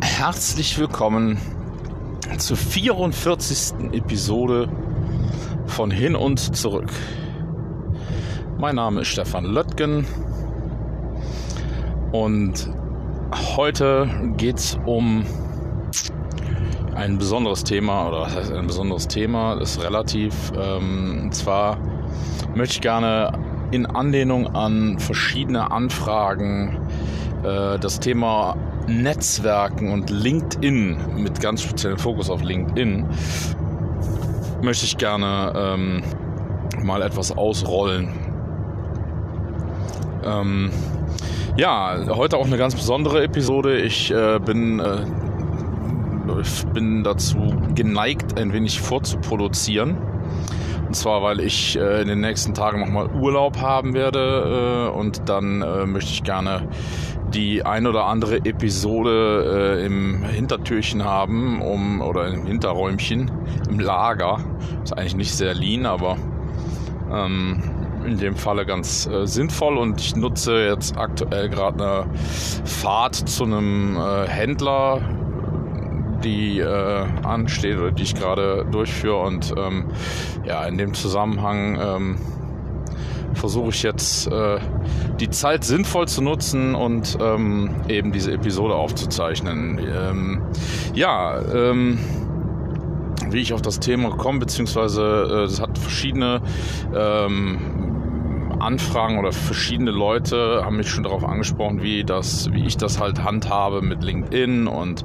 Herzlich willkommen zur 44. Episode von Hin und Zurück. Mein Name ist Stefan Löttgen und heute geht es um ein besonderes Thema, oder was heißt ein besonderes Thema, ist relativ. Ähm, zwar möchte ich gerne in Anlehnung an verschiedene Anfragen äh, das Thema Netzwerken und LinkedIn mit ganz speziellem Fokus auf LinkedIn möchte ich gerne ähm, mal etwas ausrollen. Ähm, ja, heute auch eine ganz besondere Episode. Ich äh, bin, äh, ich bin dazu geneigt, ein wenig vorzuproduzieren. Und zwar, weil ich äh, in den nächsten Tagen nochmal Urlaub haben werde äh, und dann äh, möchte ich gerne die ein oder andere Episode äh, im Hintertürchen haben, um oder im Hinterräumchen, im Lager. Ist eigentlich nicht sehr lean, aber ähm, in dem Falle ganz äh, sinnvoll und ich nutze jetzt aktuell gerade eine Fahrt zu einem äh, Händler, die äh, ansteht oder die ich gerade durchführe und ähm, ja, in dem Zusammenhang ähm, versuche ich jetzt äh, die Zeit sinnvoll zu nutzen und ähm, eben diese Episode aufzuzeichnen. Ähm, ja, ähm, wie ich auf das Thema komme, beziehungsweise es äh, hat verschiedene ähm, Anfragen oder verschiedene Leute haben mich schon darauf angesprochen, wie das, wie ich das halt handhabe mit LinkedIn und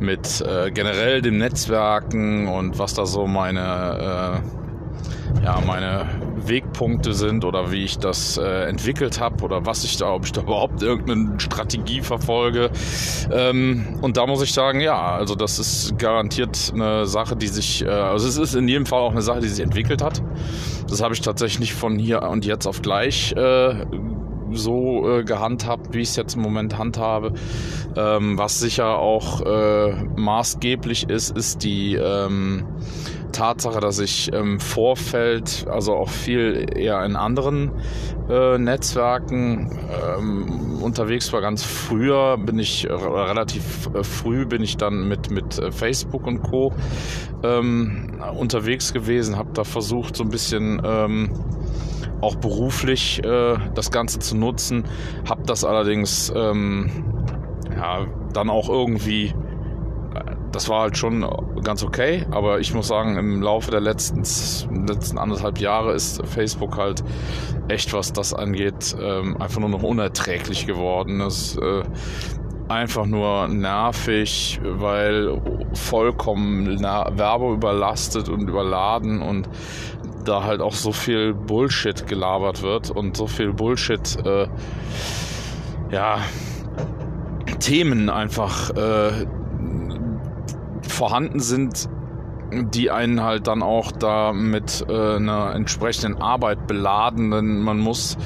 mit äh, generell dem Netzwerken und was da so meine äh, ja meine Wegpunkte sind oder wie ich das äh, entwickelt habe oder was ich da, ob ich da überhaupt irgendeine Strategie verfolge. Ähm, und da muss ich sagen, ja, also das ist garantiert eine Sache, die sich, äh, also es ist in jedem Fall auch eine Sache, die sich entwickelt hat. Das habe ich tatsächlich von hier und jetzt auf gleich äh, so äh, gehandhabt, wie ich es jetzt im Moment handhabe. Ähm, was sicher auch äh, maßgeblich ist, ist die ähm, Tatsache, dass ich im Vorfeld, also auch viel eher in anderen äh, Netzwerken ähm, unterwegs war. Ganz früher bin ich, äh, relativ äh, früh bin ich dann mit, mit äh, Facebook und Co. Ähm, unterwegs gewesen, habe da versucht, so ein bisschen ähm, auch beruflich äh, das Ganze zu nutzen, habe das allerdings ähm, ja, dann auch irgendwie das war halt schon ganz okay, aber ich muss sagen, im Laufe der letzten, letzten anderthalb Jahre ist Facebook halt echt, was das angeht, ähm, einfach nur noch unerträglich geworden. Das ist äh, einfach nur nervig, weil vollkommen Werbung überlastet und überladen und da halt auch so viel Bullshit gelabert wird und so viel Bullshit, äh, ja, Themen einfach äh, vorhanden sind, die einen halt dann auch da mit äh, einer entsprechenden Arbeit beladen, denn man muss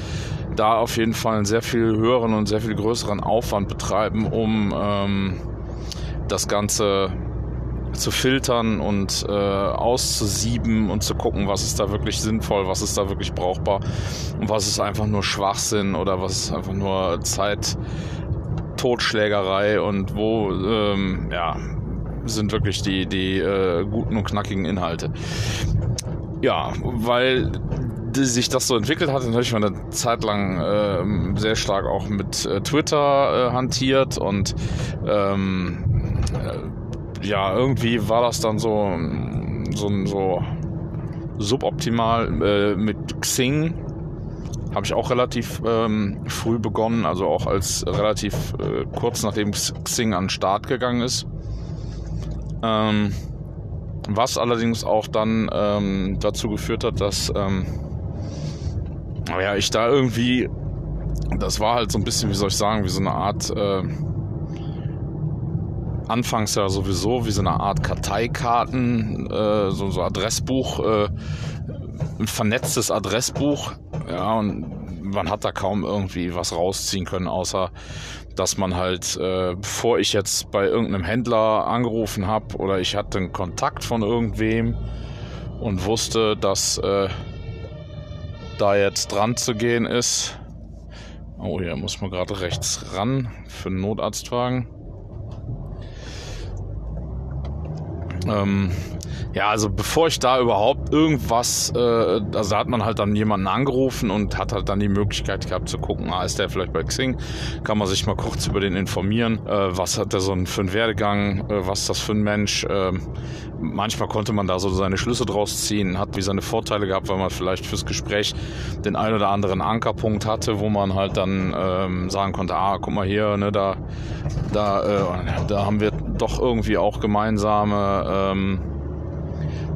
da auf jeden Fall einen sehr viel höheren und sehr viel größeren Aufwand betreiben, um ähm, das Ganze zu filtern und äh, auszusieben und zu gucken, was ist da wirklich sinnvoll, was ist da wirklich brauchbar und was ist einfach nur Schwachsinn oder was ist einfach nur Zeit, Totschlägerei und wo ähm, ja sind wirklich die, die äh, guten und knackigen Inhalte. Ja, weil sich das so entwickelt hat, natürlich mal eine Zeit lang äh, sehr stark auch mit äh, Twitter äh, hantiert und ähm, äh, ja, irgendwie war das dann so, so, so suboptimal äh, mit Xing. Habe ich auch relativ ähm, früh begonnen, also auch als relativ äh, kurz nachdem Xing an den Start gegangen ist. Ähm, was allerdings auch dann ähm, dazu geführt hat, dass ähm, ja, ich da irgendwie, das war halt so ein bisschen, wie soll ich sagen, wie so eine Art, äh, anfangs ja sowieso wie so eine Art Karteikarten, äh, so, so Adressbuch, äh, ein vernetztes Adressbuch, ja, und man hat da kaum irgendwie was rausziehen können, außer dass man halt, äh, bevor ich jetzt bei irgendeinem Händler angerufen habe oder ich hatte einen Kontakt von irgendwem, und wusste, dass äh, da jetzt dran zu gehen ist. Oh, hier muss man gerade rechts ran für einen Notarztwagen. Ähm, ja, also bevor ich da überhaupt irgendwas, äh, also da hat man halt dann jemanden angerufen und hat halt dann die Möglichkeit gehabt zu gucken, ah, ist der vielleicht bei Xing, kann man sich mal kurz über den informieren, äh, was hat der so für einen Werdegang, äh, was ist das für ein Mensch. Äh, manchmal konnte man da so seine Schlüsse draus ziehen, hat wie seine Vorteile gehabt, weil man vielleicht fürs Gespräch den ein oder anderen Ankerpunkt hatte, wo man halt dann ähm, sagen konnte, ah, guck mal hier, ne, da, da, äh, da haben wir doch irgendwie auch gemeinsame ähm,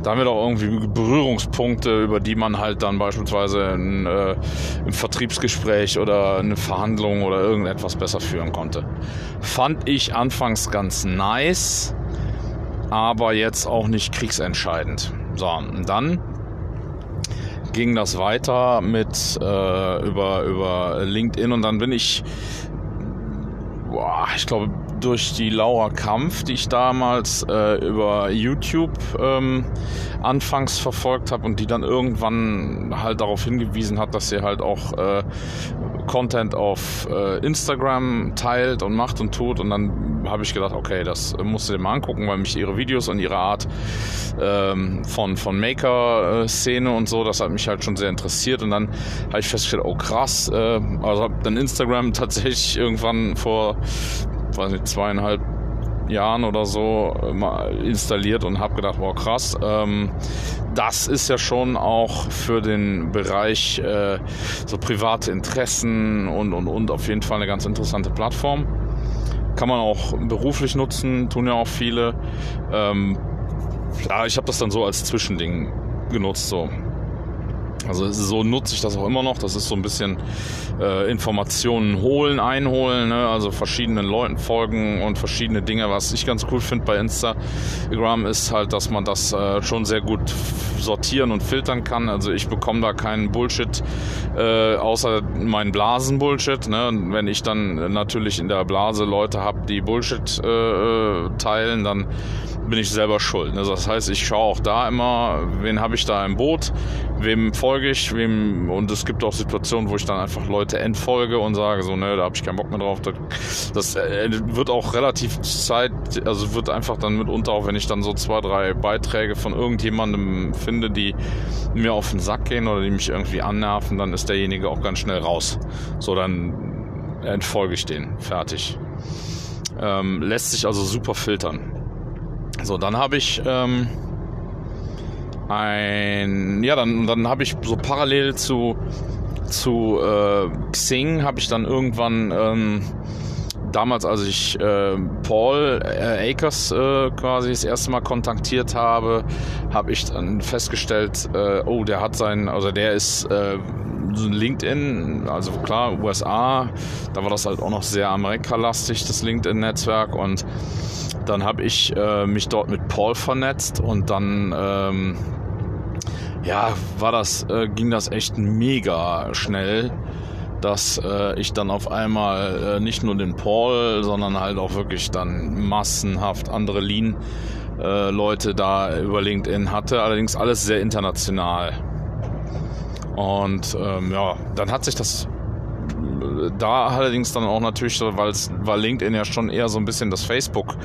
da haben wir doch irgendwie Berührungspunkte, über die man halt dann beispielsweise ein, äh, ein Vertriebsgespräch oder eine Verhandlung oder irgendetwas besser führen konnte. Fand ich anfangs ganz nice, aber jetzt auch nicht kriegsentscheidend. So, und dann ging das weiter mit äh, über, über LinkedIn und dann bin ich, boah, ich glaube, durch die Lauer Kampf, die ich damals äh, über YouTube ähm, anfangs verfolgt habe und die dann irgendwann halt darauf hingewiesen hat, dass sie halt auch äh, Content auf äh, Instagram teilt und macht und tut. Und dann habe ich gedacht, okay, das musst du dir mal angucken, weil mich ihre Videos und ihre Art ähm, von, von Maker-Szene und so, das hat mich halt schon sehr interessiert. Und dann habe ich festgestellt, oh krass, äh, also habe dann Instagram tatsächlich irgendwann vor weiß nicht, zweieinhalb Jahren oder so äh, mal installiert und habe gedacht, wow krass, ähm, das ist ja schon auch für den Bereich äh, so private Interessen und, und, und auf jeden Fall eine ganz interessante Plattform. Kann man auch beruflich nutzen, tun ja auch viele. Ähm, ja, ich habe das dann so als Zwischending genutzt, so also so nutze ich das auch immer noch. Das ist so ein bisschen äh, Informationen holen, einholen, ne? also verschiedenen Leuten folgen und verschiedene Dinge. Was ich ganz cool finde bei Instagram ist halt, dass man das äh, schon sehr gut sortieren und filtern kann. Also ich bekomme da keinen Bullshit, äh, außer meinen Blasen-Bullshit. Ne? Wenn ich dann natürlich in der Blase Leute habe, die Bullshit äh, äh, teilen, dann bin ich selber schuld. Also das heißt, ich schaue auch da immer, wen habe ich da im Boot, wem folge ich, wem und es gibt auch Situationen, wo ich dann einfach Leute entfolge und sage so, ne, da habe ich keinen Bock mehr drauf. Das äh, wird auch relativ Zeit, also wird einfach dann mitunter auch, wenn ich dann so zwei, drei Beiträge von irgendjemandem finde, die mir auf den Sack gehen oder die mich irgendwie annerven, dann ist derjenige auch ganz schnell raus. So, dann entfolge ich den. Fertig. Ähm, lässt sich also super filtern. So, dann habe ich ähm, ein, ja, dann, dann habe ich so parallel zu, zu äh, Xing, habe ich dann irgendwann ähm, damals, als ich äh, Paul äh, Akers äh, quasi das erste Mal kontaktiert habe, habe ich dann festgestellt, äh, oh, der hat sein, also der ist äh, LinkedIn, also klar, USA, da war das halt auch noch sehr Amerikalastig, das LinkedIn-Netzwerk und dann habe ich äh, mich dort mit Paul vernetzt und dann ähm, ja, war das, äh, ging das echt mega schnell, dass äh, ich dann auf einmal äh, nicht nur den Paul, sondern halt auch wirklich dann massenhaft andere Lean-Leute da über LinkedIn hatte. Allerdings alles sehr international. Und ähm, ja, dann hat sich das da allerdings dann auch natürlich, weil weil LinkedIn ja schon eher so ein bisschen das Facebook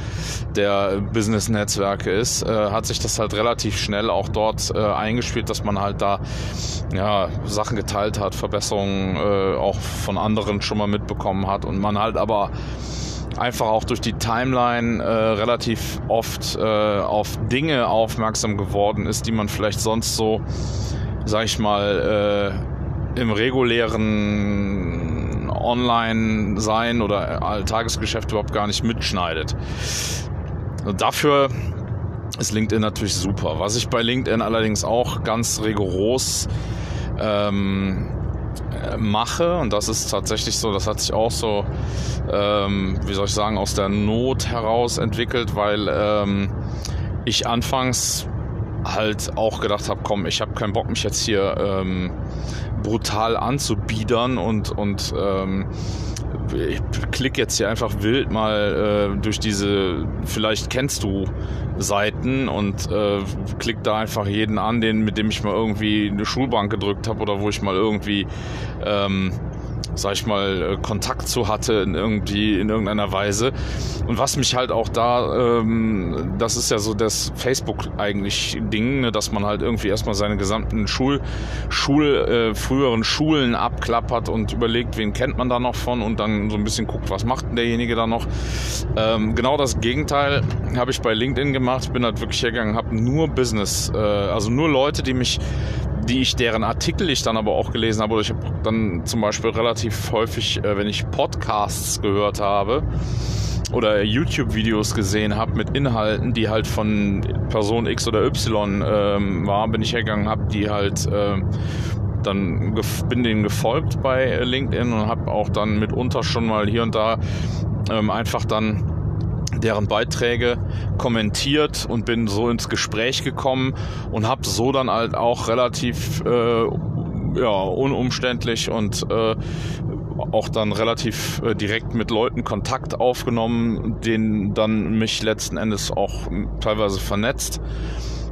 der Business-Netzwerke ist, äh, hat sich das halt relativ schnell auch dort äh, eingespielt, dass man halt da ja, Sachen geteilt hat, Verbesserungen äh, auch von anderen schon mal mitbekommen hat und man halt aber einfach auch durch die Timeline äh, relativ oft äh, auf Dinge aufmerksam geworden ist, die man vielleicht sonst so, sag ich mal, äh, im regulären online sein oder Tagesgeschäft überhaupt gar nicht mitschneidet. Dafür ist LinkedIn natürlich super. Was ich bei LinkedIn allerdings auch ganz rigoros ähm, mache, und das ist tatsächlich so, das hat sich auch so, ähm, wie soll ich sagen, aus der Not heraus entwickelt, weil ähm, ich anfangs halt auch gedacht habe, komm, ich habe keinen Bock, mich jetzt hier ähm, brutal anzubiedern und, und ähm, ich klicke jetzt hier einfach wild mal äh, durch diese, vielleicht kennst du Seiten und äh, klick da einfach jeden an, den, mit dem ich mal irgendwie eine Schulbank gedrückt habe oder wo ich mal irgendwie ähm, sag ich mal, äh, Kontakt zu hatte in irgendwie in irgendeiner Weise. Und was mich halt auch da, ähm, das ist ja so das Facebook eigentlich Ding, ne, dass man halt irgendwie erstmal seine gesamten Schul, Schul äh, früheren Schulen abklappert und überlegt, wen kennt man da noch von und dann so ein bisschen guckt, was macht denn derjenige da noch. Ähm, genau das Gegenteil habe ich bei LinkedIn gemacht. Bin halt wirklich hergegangen, habe nur Business, äh, also nur Leute, die mich die ich deren Artikel ich dann aber auch gelesen habe oder ich habe dann zum Beispiel relativ häufig, äh, wenn ich Podcasts gehört habe oder YouTube-Videos gesehen habe mit Inhalten, die halt von Person X oder Y ähm, war, bin ich hergegangen, habe die halt äh, dann bin denen gefolgt bei LinkedIn und habe auch dann mitunter schon mal hier und da ähm, einfach dann deren Beiträge kommentiert und bin so ins Gespräch gekommen und habe so dann halt auch relativ äh, ja, unumständlich und äh, auch dann relativ äh, direkt mit Leuten Kontakt aufgenommen, denen dann mich letzten Endes auch teilweise vernetzt.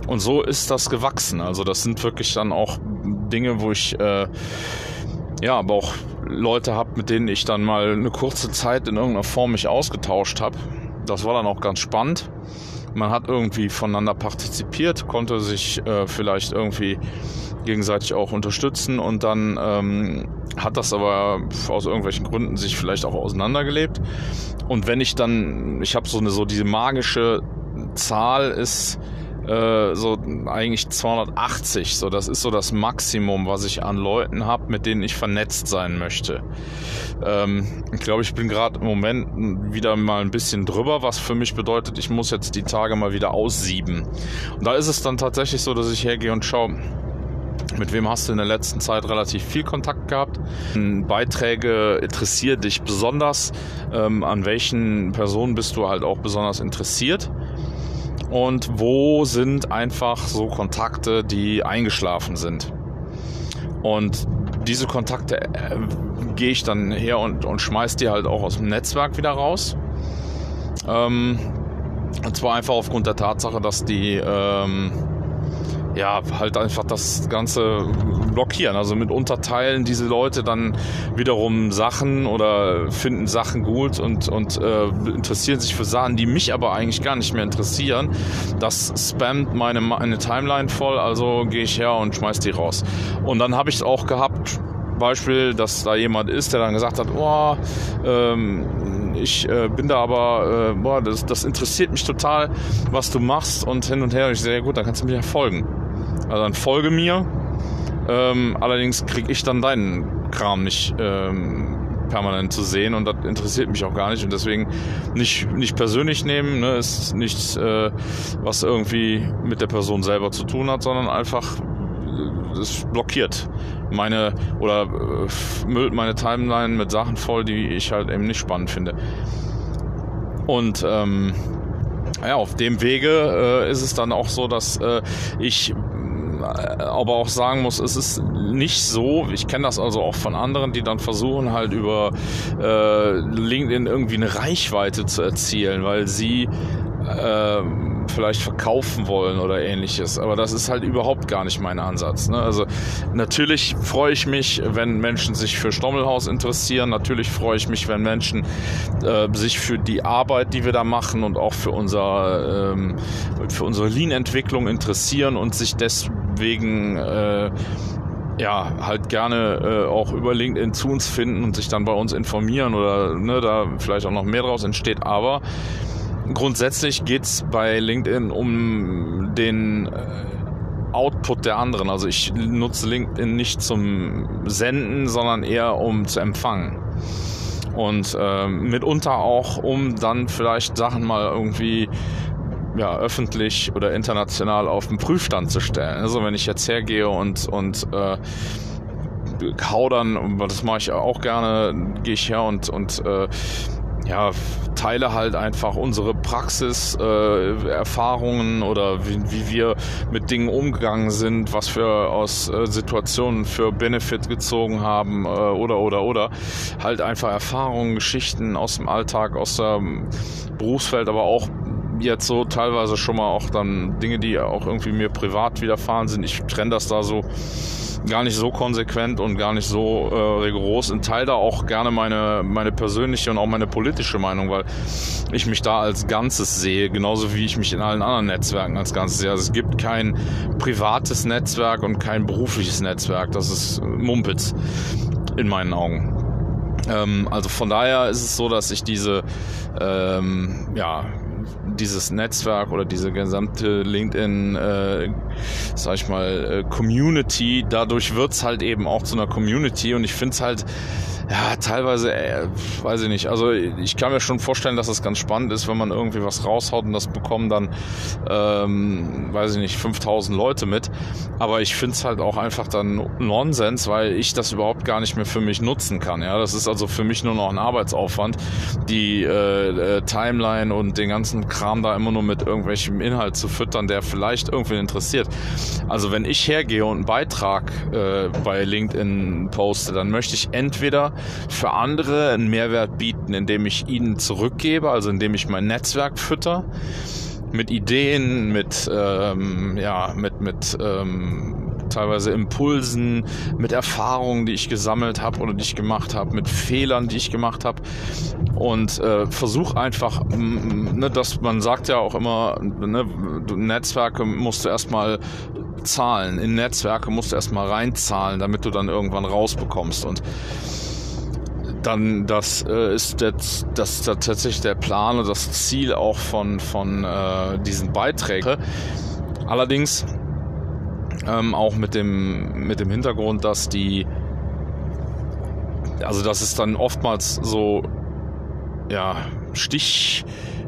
Und so ist das gewachsen. Also das sind wirklich dann auch Dinge, wo ich äh, ja, aber auch Leute habe, mit denen ich dann mal eine kurze Zeit in irgendeiner Form mich ausgetauscht habe das war dann auch ganz spannend. Man hat irgendwie voneinander partizipiert, konnte sich äh, vielleicht irgendwie gegenseitig auch unterstützen und dann ähm, hat das aber aus irgendwelchen Gründen sich vielleicht auch auseinandergelebt. Und wenn ich dann, ich habe so eine so diese magische Zahl ist äh, so eigentlich 280. So, das ist so das Maximum, was ich an Leuten habe, mit denen ich vernetzt sein möchte. Ähm, ich glaube, ich bin gerade im Moment wieder mal ein bisschen drüber, was für mich bedeutet, ich muss jetzt die Tage mal wieder aussieben. Und da ist es dann tatsächlich so, dass ich hergehe und schaue, mit wem hast du in der letzten Zeit relativ viel Kontakt gehabt? Beiträge interessieren dich besonders? Ähm, an welchen Personen bist du halt auch besonders interessiert? Und wo sind einfach so Kontakte, die eingeschlafen sind. Und diese Kontakte äh, gehe ich dann her und, und schmeiß die halt auch aus dem Netzwerk wieder raus. Ähm, und zwar einfach aufgrund der Tatsache, dass die ähm, ja, halt einfach das Ganze blockieren. Also mit Unterteilen diese Leute dann wiederum Sachen oder finden Sachen gut und, und äh, interessieren sich für Sachen, die mich aber eigentlich gar nicht mehr interessieren. Das spammt meine, meine Timeline voll, also gehe ich her und schmeiß die raus. Und dann habe ich es auch gehabt, Beispiel, dass da jemand ist, der dann gesagt hat, oh, ähm, ich äh, bin da aber, äh, boah, das, das interessiert mich total, was du machst und hin und her. Und ich sage, ja gut, dann kannst du mir ja folgen. Also dann folge mir. Ähm, allerdings kriege ich dann deinen Kram nicht ähm, permanent zu sehen und das interessiert mich auch gar nicht und deswegen nicht, nicht persönlich nehmen, ne, ist nichts, äh, was irgendwie mit der Person selber zu tun hat, sondern einfach es blockiert meine oder äh, müllt meine Timeline mit Sachen voll, die ich halt eben nicht spannend finde. Und ähm, ja, auf dem Wege äh, ist es dann auch so, dass äh, ich aber auch sagen muss, es ist nicht so, ich kenne das also auch von anderen, die dann versuchen halt über äh, LinkedIn irgendwie eine Reichweite zu erzielen, weil sie äh, vielleicht verkaufen wollen oder ähnliches. Aber das ist halt überhaupt gar nicht mein Ansatz. Ne? Also natürlich freue ich mich, wenn Menschen sich für Stommelhaus interessieren. Natürlich freue ich mich, wenn Menschen äh, sich für die Arbeit, die wir da machen und auch für unser ähm, für unsere Lean-Entwicklung interessieren und sich deswegen äh, ja, halt gerne äh, auch über LinkedIn zu uns finden und sich dann bei uns informieren oder ne, da vielleicht auch noch mehr draus entsteht. Aber grundsätzlich geht es bei LinkedIn um den äh, Output der anderen. Also ich nutze LinkedIn nicht zum Senden, sondern eher um zu empfangen. Und äh, mitunter auch, um dann vielleicht Sachen mal irgendwie ja, öffentlich oder international auf den Prüfstand zu stellen. Also wenn ich jetzt hergehe und, und äh, hau dann, das mache ich auch gerne, gehe ich her und, und äh, ja, teile halt einfach unsere Praxis, äh, Erfahrungen oder wie, wie, wir mit Dingen umgegangen sind, was wir aus äh, Situationen für Benefit gezogen haben äh, oder oder oder. Halt einfach Erfahrungen, Geschichten aus dem Alltag, aus dem Berufsfeld, aber auch jetzt so teilweise schon mal auch dann Dinge, die auch irgendwie mir privat widerfahren sind. Ich trenne das da so gar nicht so konsequent und gar nicht so äh, rigoros und teile da auch gerne meine, meine persönliche und auch meine politische Meinung, weil ich mich da als Ganzes sehe, genauso wie ich mich in allen anderen Netzwerken als Ganzes sehe. Also es gibt kein privates Netzwerk und kein berufliches Netzwerk. Das ist Mumpitz in meinen Augen. Ähm, also von daher ist es so, dass ich diese ähm, ja, dieses Netzwerk oder diese gesamte LinkedIn, äh, sag ich mal, äh, Community, dadurch wird's halt eben auch zu einer Community und ich finde es halt ja, teilweise, äh, weiß ich nicht. Also ich kann mir schon vorstellen, dass es ganz spannend ist, wenn man irgendwie was raushaut und das bekommen dann, ähm, weiß ich nicht, 5000 Leute mit. Aber ich finde es halt auch einfach dann Nonsens, weil ich das überhaupt gar nicht mehr für mich nutzen kann. Ja, das ist also für mich nur noch ein Arbeitsaufwand, die äh, äh, Timeline und den ganzen Kram da immer nur mit irgendwelchem Inhalt zu füttern, der vielleicht irgendwie interessiert. Also wenn ich hergehe und einen Beitrag äh, bei LinkedIn poste, dann möchte ich entweder für andere einen Mehrwert bieten, indem ich ihnen zurückgebe, also indem ich mein Netzwerk fütter mit Ideen, mit ähm, ja, mit mit ähm, teilweise Impulsen, mit Erfahrungen, die ich gesammelt habe oder die ich gemacht habe, mit Fehlern, die ich gemacht habe und äh, versuch einfach, ne, dass man sagt ja auch immer, ne, Netzwerke musst du erstmal zahlen, in Netzwerke musst du erstmal reinzahlen, damit du dann irgendwann rausbekommst. Und dann das äh, ist jetzt das, das tatsächlich der Plan und das Ziel auch von von äh, diesen Beiträgen. Allerdings ähm, auch mit dem mit dem Hintergrund, dass die also das ist dann oftmals so ja Stich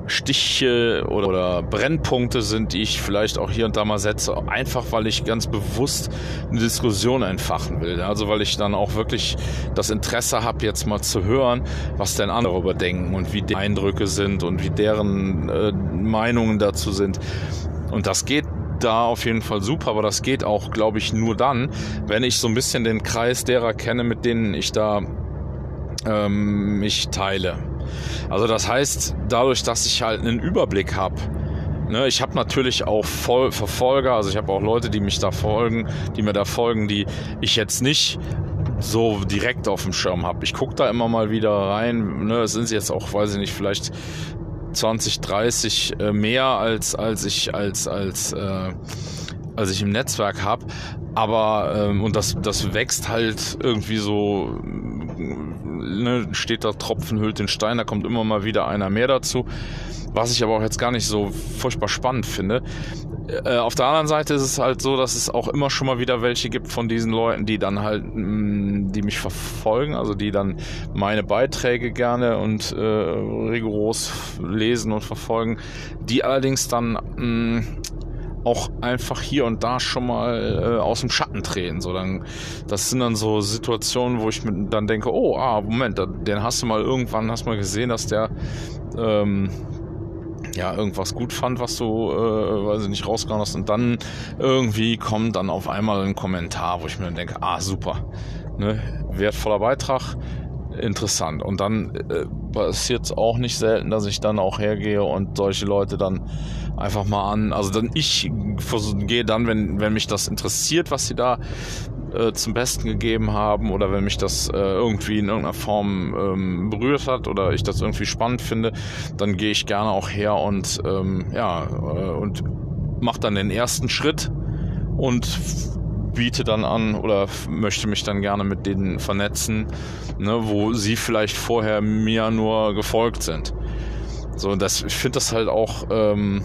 Stiche oder, oder, Brennpunkte sind, die ich vielleicht auch hier und da mal setze, einfach weil ich ganz bewusst eine Diskussion entfachen will. Also weil ich dann auch wirklich das Interesse habe, jetzt mal zu hören, was denn andere überdenken und wie die Eindrücke sind und wie deren äh, Meinungen dazu sind. Und das geht da auf jeden Fall super, aber das geht auch, glaube ich, nur dann, wenn ich so ein bisschen den Kreis derer kenne, mit denen ich da ähm, mich teile. Also das heißt, dadurch, dass ich halt einen Überblick habe, ne, ich habe natürlich auch Voll Verfolger, also ich habe auch Leute, die mich da folgen, die mir da folgen, die ich jetzt nicht so direkt auf dem Schirm habe. Ich gucke da immer mal wieder rein. Ne, es sind jetzt auch, weiß ich nicht, vielleicht 20, 30 äh, mehr als als ich als als äh, als ich im Netzwerk habe. Aber ähm, und das das wächst halt irgendwie so ne, steht da Tropfen hüllt den Stein, da kommt immer mal wieder einer mehr dazu. Was ich aber auch jetzt gar nicht so furchtbar spannend finde. Äh, auf der anderen Seite ist es halt so, dass es auch immer schon mal wieder welche gibt von diesen Leuten, die dann halt, mh, mm, die mich verfolgen, also die dann meine Beiträge gerne und äh, rigoros lesen und verfolgen, die allerdings dann mh, mm, auch einfach hier und da schon mal äh, aus dem Schatten treten. So, dann, das sind dann so Situationen, wo ich dann denke, oh, ah, Moment, den hast du mal irgendwann, hast mal gesehen, dass der ähm, ja irgendwas gut fand, was du, äh, weiß ich nicht, rausgehauen hast. Und dann irgendwie kommt dann auf einmal ein Kommentar, wo ich mir denke, ah, super, ne, wertvoller Beitrag interessant. Und dann äh, passiert es auch nicht selten, dass ich dann auch hergehe und solche Leute dann einfach mal an. Also dann ich gehe dann, wenn, wenn mich das interessiert, was sie da äh, zum Besten gegeben haben oder wenn mich das äh, irgendwie in irgendeiner Form ähm, berührt hat oder ich das irgendwie spannend finde, dann gehe ich gerne auch her und ähm, ja äh, und mache dann den ersten Schritt und biete dann an oder möchte mich dann gerne mit denen vernetzen, ne, wo sie vielleicht vorher mir nur gefolgt sind. So, das, ich finde das halt auch ähm,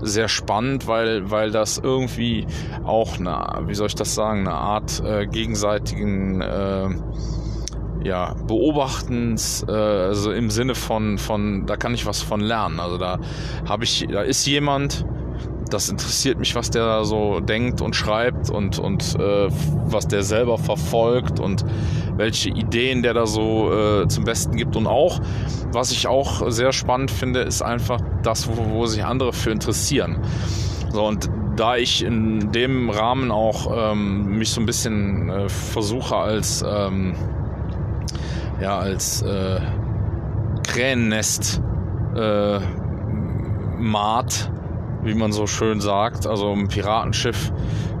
sehr spannend, weil, weil das irgendwie auch eine, wie soll ich das sagen, eine Art äh, gegenseitigen äh, ja, Beobachtens, äh, also im Sinne von, von, da kann ich was von lernen. Also da habe ich, da ist jemand, das interessiert mich, was der so denkt und schreibt und, und äh, was der selber verfolgt und welche Ideen der da so äh, zum Besten gibt. Und auch, was ich auch sehr spannend finde, ist einfach das, wo, wo sich andere für interessieren. So, und da ich in dem Rahmen auch ähm, mich so ein bisschen äh, versuche als ähm, ja als äh, Krähennest äh, Maat, wie man so schön sagt, also ein Piratenschiff.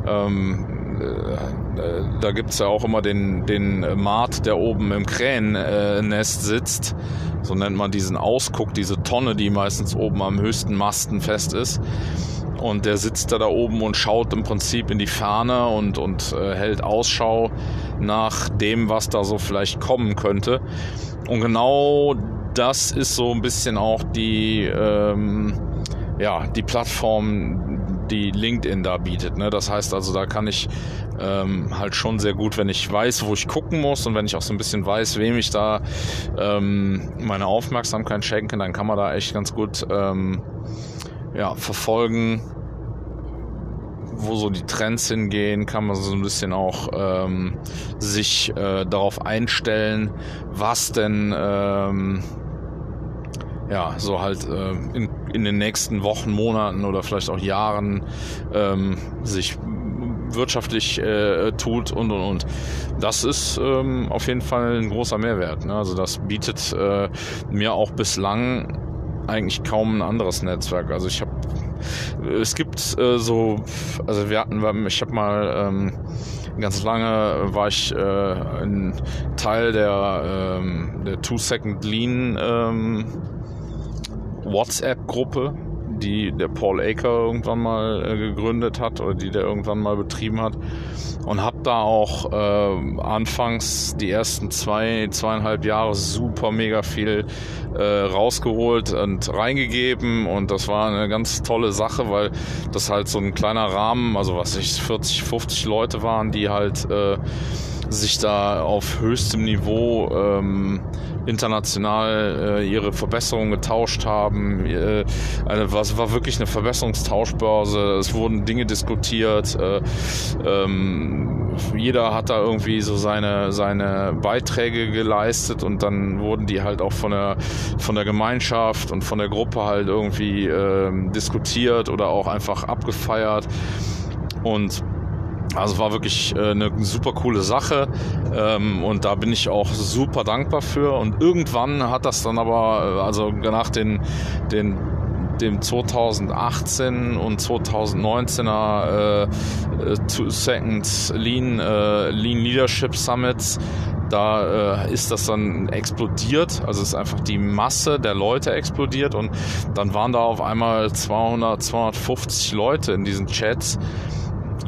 Ähm, äh, da gibt's ja auch immer den, den Maat, der oben im Krähennest sitzt. So nennt man diesen Ausguck, diese Tonne, die meistens oben am höchsten Masten fest ist. Und der sitzt da da oben und schaut im Prinzip in die Ferne und, und äh, hält Ausschau nach dem, was da so vielleicht kommen könnte. Und genau das ist so ein bisschen auch die, ähm, ja, die Plattform, die LinkedIn da bietet. Ne? Das heißt also, da kann ich ähm, halt schon sehr gut, wenn ich weiß, wo ich gucken muss und wenn ich auch so ein bisschen weiß, wem ich da ähm, meine Aufmerksamkeit schenke, dann kann man da echt ganz gut ähm, ja, verfolgen, wo so die Trends hingehen, kann man so ein bisschen auch ähm, sich äh, darauf einstellen, was denn ähm, ja so halt äh, in, in den nächsten Wochen, Monaten oder vielleicht auch Jahren ähm, sich wirtschaftlich äh, tut und und und. Das ist ähm, auf jeden Fall ein großer Mehrwert. Ne? Also das bietet äh, mir auch bislang eigentlich kaum ein anderes Netzwerk. Also ich habe, es gibt äh, so, also wir hatten, ich habe mal ähm, ganz lange war ich äh, ein Teil der ähm, der Two Second Lean ähm, WhatsApp Gruppe die der Paul Aker irgendwann mal äh, gegründet hat oder die der irgendwann mal betrieben hat. Und habe da auch äh, anfangs die ersten zwei zweieinhalb Jahre super mega viel äh, rausgeholt und reingegeben. Und das war eine ganz tolle Sache, weil das halt so ein kleiner Rahmen, also was ich 40 50 Leute waren, die halt äh, sich da auf höchstem Niveau ähm, international äh, ihre Verbesserungen getauscht haben. Äh, eine, was war wirklich eine Verbesserungstauschbörse. Es wurden Dinge diskutiert. Äh, ähm, jeder hat da irgendwie so seine seine Beiträge geleistet und dann wurden die halt auch von der von der Gemeinschaft und von der Gruppe halt irgendwie äh, diskutiert oder auch einfach abgefeiert und also war wirklich äh, eine super coole Sache. Ähm, und da bin ich auch super dankbar für. Und irgendwann hat das dann aber, äh, also nach den, den dem 2018 und 2019er äh, Two Second Lean, äh, Lean Leadership Summits, da äh, ist das dann explodiert, also ist einfach die Masse der Leute explodiert. Und dann waren da auf einmal 200, 250 Leute in diesen Chats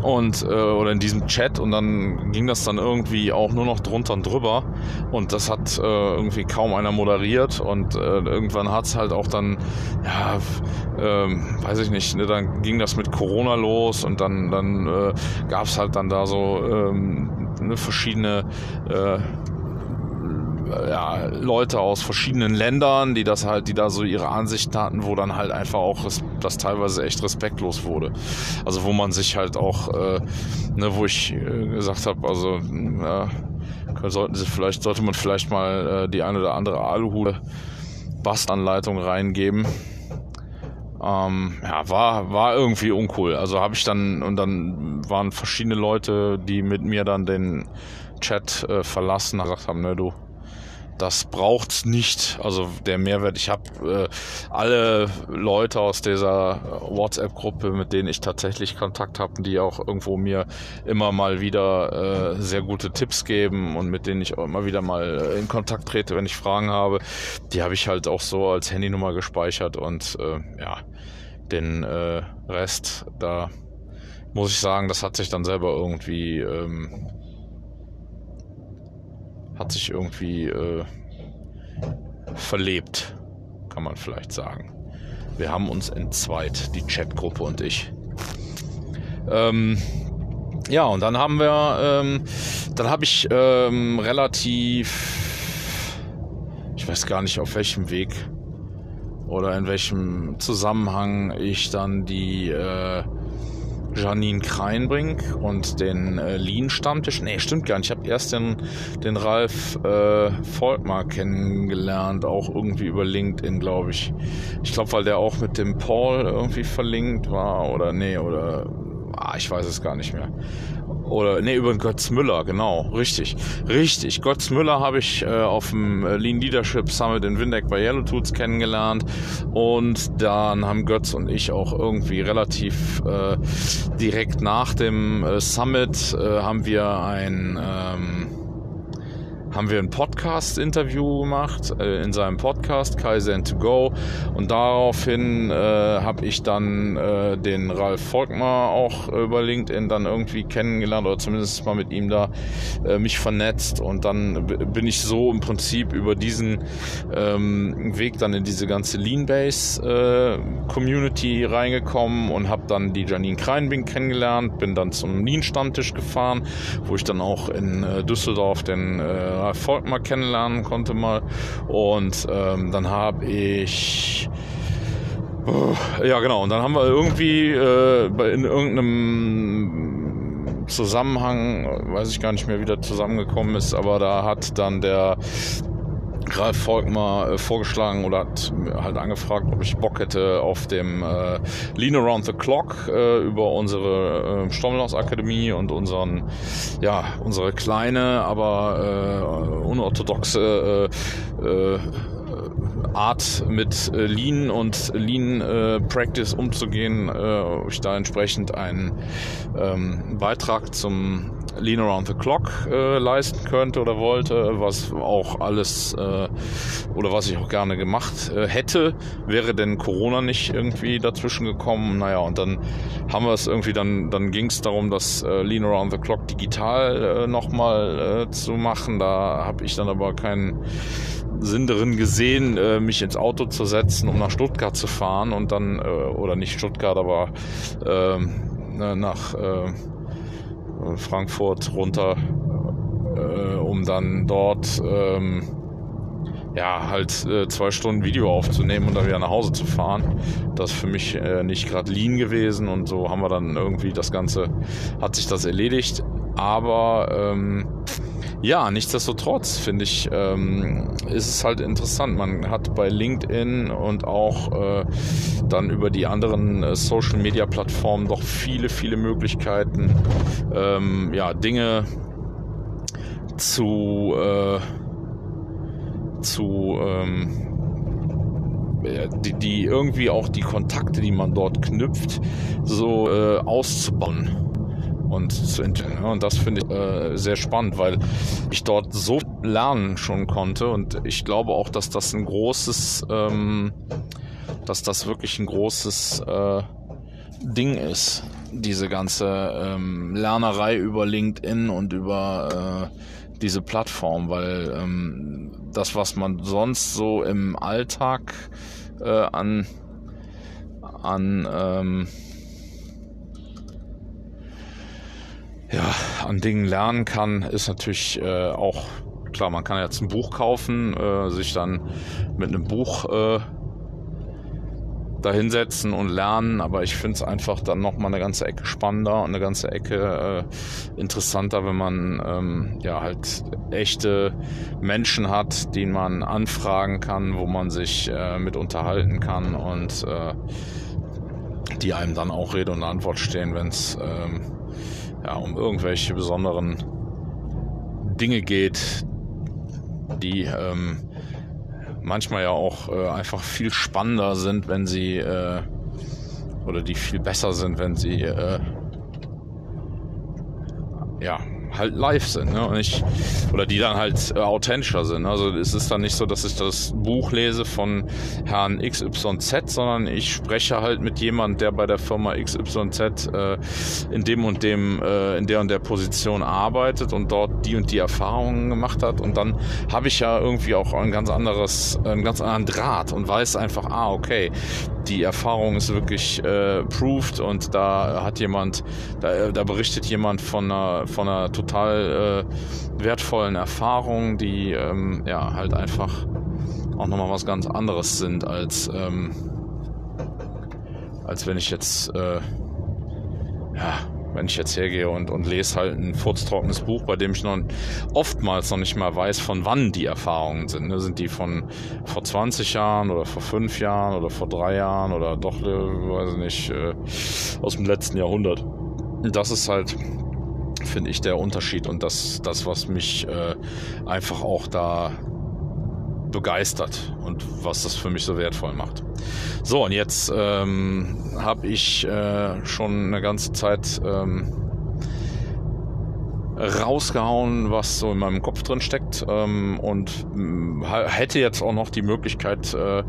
und äh, oder in diesem Chat und dann ging das dann irgendwie auch nur noch drunter und drüber. Und das hat äh, irgendwie kaum einer moderiert. Und äh, irgendwann hat's halt auch dann ja ähm, weiß ich nicht ne, dann ging das mit Corona los. Und dann dann äh, gab's halt dann da so ähm, ne, verschiedene äh, ja, Leute aus verschiedenen Ländern, die das halt, die da so ihre Ansichten hatten, wo dann halt einfach auch das teilweise echt respektlos wurde. Also wo man sich halt auch, äh, ne, wo ich äh, gesagt habe, also ja, sollten sie vielleicht, sollte man vielleicht mal äh, die eine oder andere Aluhut Bastanleitung reingeben. Ähm, ja, war, war irgendwie uncool. Also habe ich dann, und dann waren verschiedene Leute, die mit mir dann den Chat äh, verlassen, gesagt haben, ne, du, das braucht's nicht. Also der Mehrwert, ich habe äh, alle Leute aus dieser WhatsApp-Gruppe, mit denen ich tatsächlich Kontakt habe, die auch irgendwo mir immer mal wieder äh, sehr gute Tipps geben und mit denen ich auch immer wieder mal äh, in Kontakt trete, wenn ich Fragen habe, die habe ich halt auch so als Handynummer gespeichert und äh, ja, den äh, Rest, da muss ich sagen, das hat sich dann selber irgendwie ähm, hat sich irgendwie äh, verlebt, kann man vielleicht sagen. Wir haben uns entzweit, die Chatgruppe und ich. Ähm, ja, und dann haben wir, ähm, dann habe ich ähm, relativ, ich weiß gar nicht auf welchem Weg oder in welchem Zusammenhang ich dann die äh, Janine Kreinbrink und den äh, Lean-Stammtisch. Nee, stimmt gar nicht. Ich habe erst den, den Ralf äh, Volkmar kennengelernt, auch irgendwie über LinkedIn, glaube ich. Ich glaube, weil der auch mit dem Paul irgendwie verlinkt war oder nee, oder ah, ich weiß es gar nicht mehr. Oder, nee, über Götz Müller, genau, richtig. Richtig. Götz Müller habe ich äh, auf dem äh, Lean Leadership Summit in Windeck bei Yellow Tools kennengelernt. Und dann haben Götz und ich auch irgendwie relativ äh, direkt nach dem äh, Summit äh, haben wir ein ähm, haben wir ein Podcast-Interview gemacht äh, in seinem Podcast Kaizen to Go. Und daraufhin äh, habe ich dann äh, den Ralf Volkmar auch über LinkedIn dann irgendwie kennengelernt oder zumindest mal mit ihm da äh, mich vernetzt. Und dann bin ich so im Prinzip über diesen ähm, Weg dann in diese ganze Lean-Base äh, Community reingekommen und habe dann die Janine Kreinbing kennengelernt, bin dann zum Lean-Stammtisch gefahren, wo ich dann auch in äh, Düsseldorf den äh, Ralf Volkmar kennenlernen konnte mal. Und ähm, dann habe ich äh, ja, genau. Und dann haben wir irgendwie äh, in irgendeinem Zusammenhang, weiß ich gar nicht mehr, wie der zusammengekommen ist, aber da hat dann der Ralf Volkmar äh, vorgeschlagen oder hat halt angefragt, ob ich Bock hätte auf dem äh, Lean Around the Clock äh, über unsere äh, Stommelhaus Akademie und unseren, ja, unsere kleine, aber äh, unorthodoxe äh, äh, Art mit äh, Lean und Lean äh, Practice umzugehen, äh, ich da entsprechend einen ähm, Beitrag zum Lean Around the Clock äh, leisten könnte oder wollte, was auch alles äh, oder was ich auch gerne gemacht äh, hätte, wäre denn Corona nicht irgendwie dazwischen gekommen. Naja, und dann haben wir es irgendwie, dann, dann ging es darum, das Lean Around the Clock digital nochmal zu machen. Da habe ich dann aber keinen Sinn darin gesehen, äh, mich ins Auto zu setzen, um nach Stuttgart zu fahren und dann, äh, oder nicht Stuttgart, aber ähm, ne, nach äh, Frankfurt runter, äh, um dann dort ähm, ja halt äh, zwei Stunden Video aufzunehmen und dann wieder nach Hause zu fahren. Das ist für mich äh, nicht gerade lean gewesen und so haben wir dann irgendwie das Ganze, hat sich das erledigt. Aber ähm, ja, nichtsdestotrotz finde ich, ähm, ist es halt interessant. Man hat bei LinkedIn und auch äh, dann über die anderen äh, Social Media Plattformen doch viele, viele Möglichkeiten, ähm, ja, Dinge zu, äh, zu ähm, die, die irgendwie auch die Kontakte, die man dort knüpft, so äh, auszubauen und zu entwickeln. Und das finde ich äh, sehr spannend, weil ich dort so lernen schon konnte und ich glaube auch, dass das ein großes, ähm, dass das wirklich ein großes äh, Ding ist, diese ganze ähm, Lernerei über LinkedIn und über äh, diese Plattform, weil ähm, das, was man sonst so im Alltag äh, an an ähm, ja, an Dingen lernen kann, ist natürlich äh, auch klar, man kann jetzt ein Buch kaufen, äh, sich dann mit einem Buch äh, dahinsetzen und lernen, aber ich finde es einfach dann nochmal eine ganze Ecke spannender und eine ganze Ecke äh, interessanter, wenn man ähm, ja halt echte Menschen hat, die man anfragen kann, wo man sich äh, mit unterhalten kann und äh, die einem dann auch Rede und Antwort stehen, wenn es ähm, ja, um irgendwelche besonderen Dinge geht, die ähm, manchmal ja auch äh, einfach viel spannender sind, wenn sie äh, oder die viel besser sind, wenn sie äh, ja halt live sind, ne? Und ich, oder die dann halt äh, authentischer sind. Also es ist dann nicht so, dass ich das Buch lese von Herrn XYZ, sondern ich spreche halt mit jemand, der bei der Firma XYZ äh, in dem und dem, äh, in der und der Position arbeitet und dort die und die Erfahrungen gemacht hat. Und dann habe ich ja irgendwie auch ein ganz anderes, einen ganz anderen Draht und weiß einfach, ah, okay, die Erfahrung ist wirklich äh, proved und da hat jemand, da, da berichtet jemand von einer, von einer total äh, wertvollen Erfahrung, die ähm, ja halt einfach auch nochmal was ganz anderes sind, als, ähm, als wenn ich jetzt, äh, ja, wenn ich jetzt hergehe und, und lese halt ein furztrockenes Buch, bei dem ich noch oftmals noch nicht mal weiß, von wann die Erfahrungen sind. Ne? Sind die von vor 20 Jahren oder vor 5 Jahren oder vor 3 Jahren oder doch, äh, weiß ich nicht, äh, aus dem letzten Jahrhundert. Das ist halt, finde ich, der Unterschied und das, das was mich äh, einfach auch da begeistert und was das für mich so wertvoll macht. So, und jetzt ähm, habe ich äh, schon eine ganze Zeit ähm, rausgehauen, was so in meinem Kopf drin steckt ähm, und äh, hätte jetzt auch noch die Möglichkeit, äh,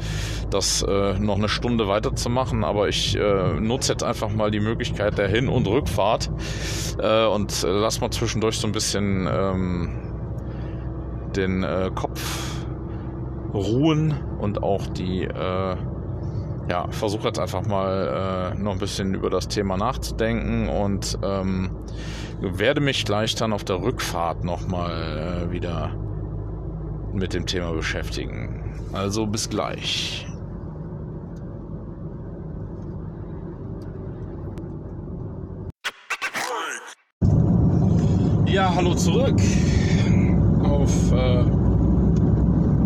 das äh, noch eine Stunde weiterzumachen, aber ich äh, nutze jetzt einfach mal die Möglichkeit der Hin- und Rückfahrt äh, und lass mal zwischendurch so ein bisschen ähm, den äh, Kopf ruhen und auch die, äh, ja, versuche jetzt einfach mal äh, noch ein bisschen über das Thema nachzudenken und ähm, werde mich gleich dann auf der Rückfahrt nochmal äh, wieder mit dem Thema beschäftigen. Also bis gleich. Ja, hallo zurück auf äh,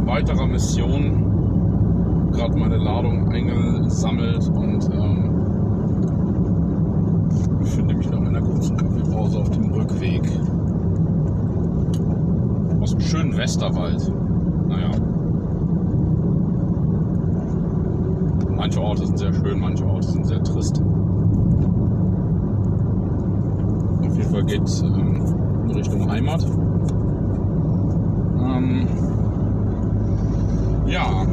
weiterer Mission gerade meine Ladung eingesammelt und ähm, befinde mich noch in einer kurzen Kaffeepause auf dem Rückweg aus dem schönen Westerwald. Naja. Manche Orte sind sehr schön, manche Orte sind sehr trist. Auf jeden Fall geht es ähm, in Richtung Heimat. Ähm, ja.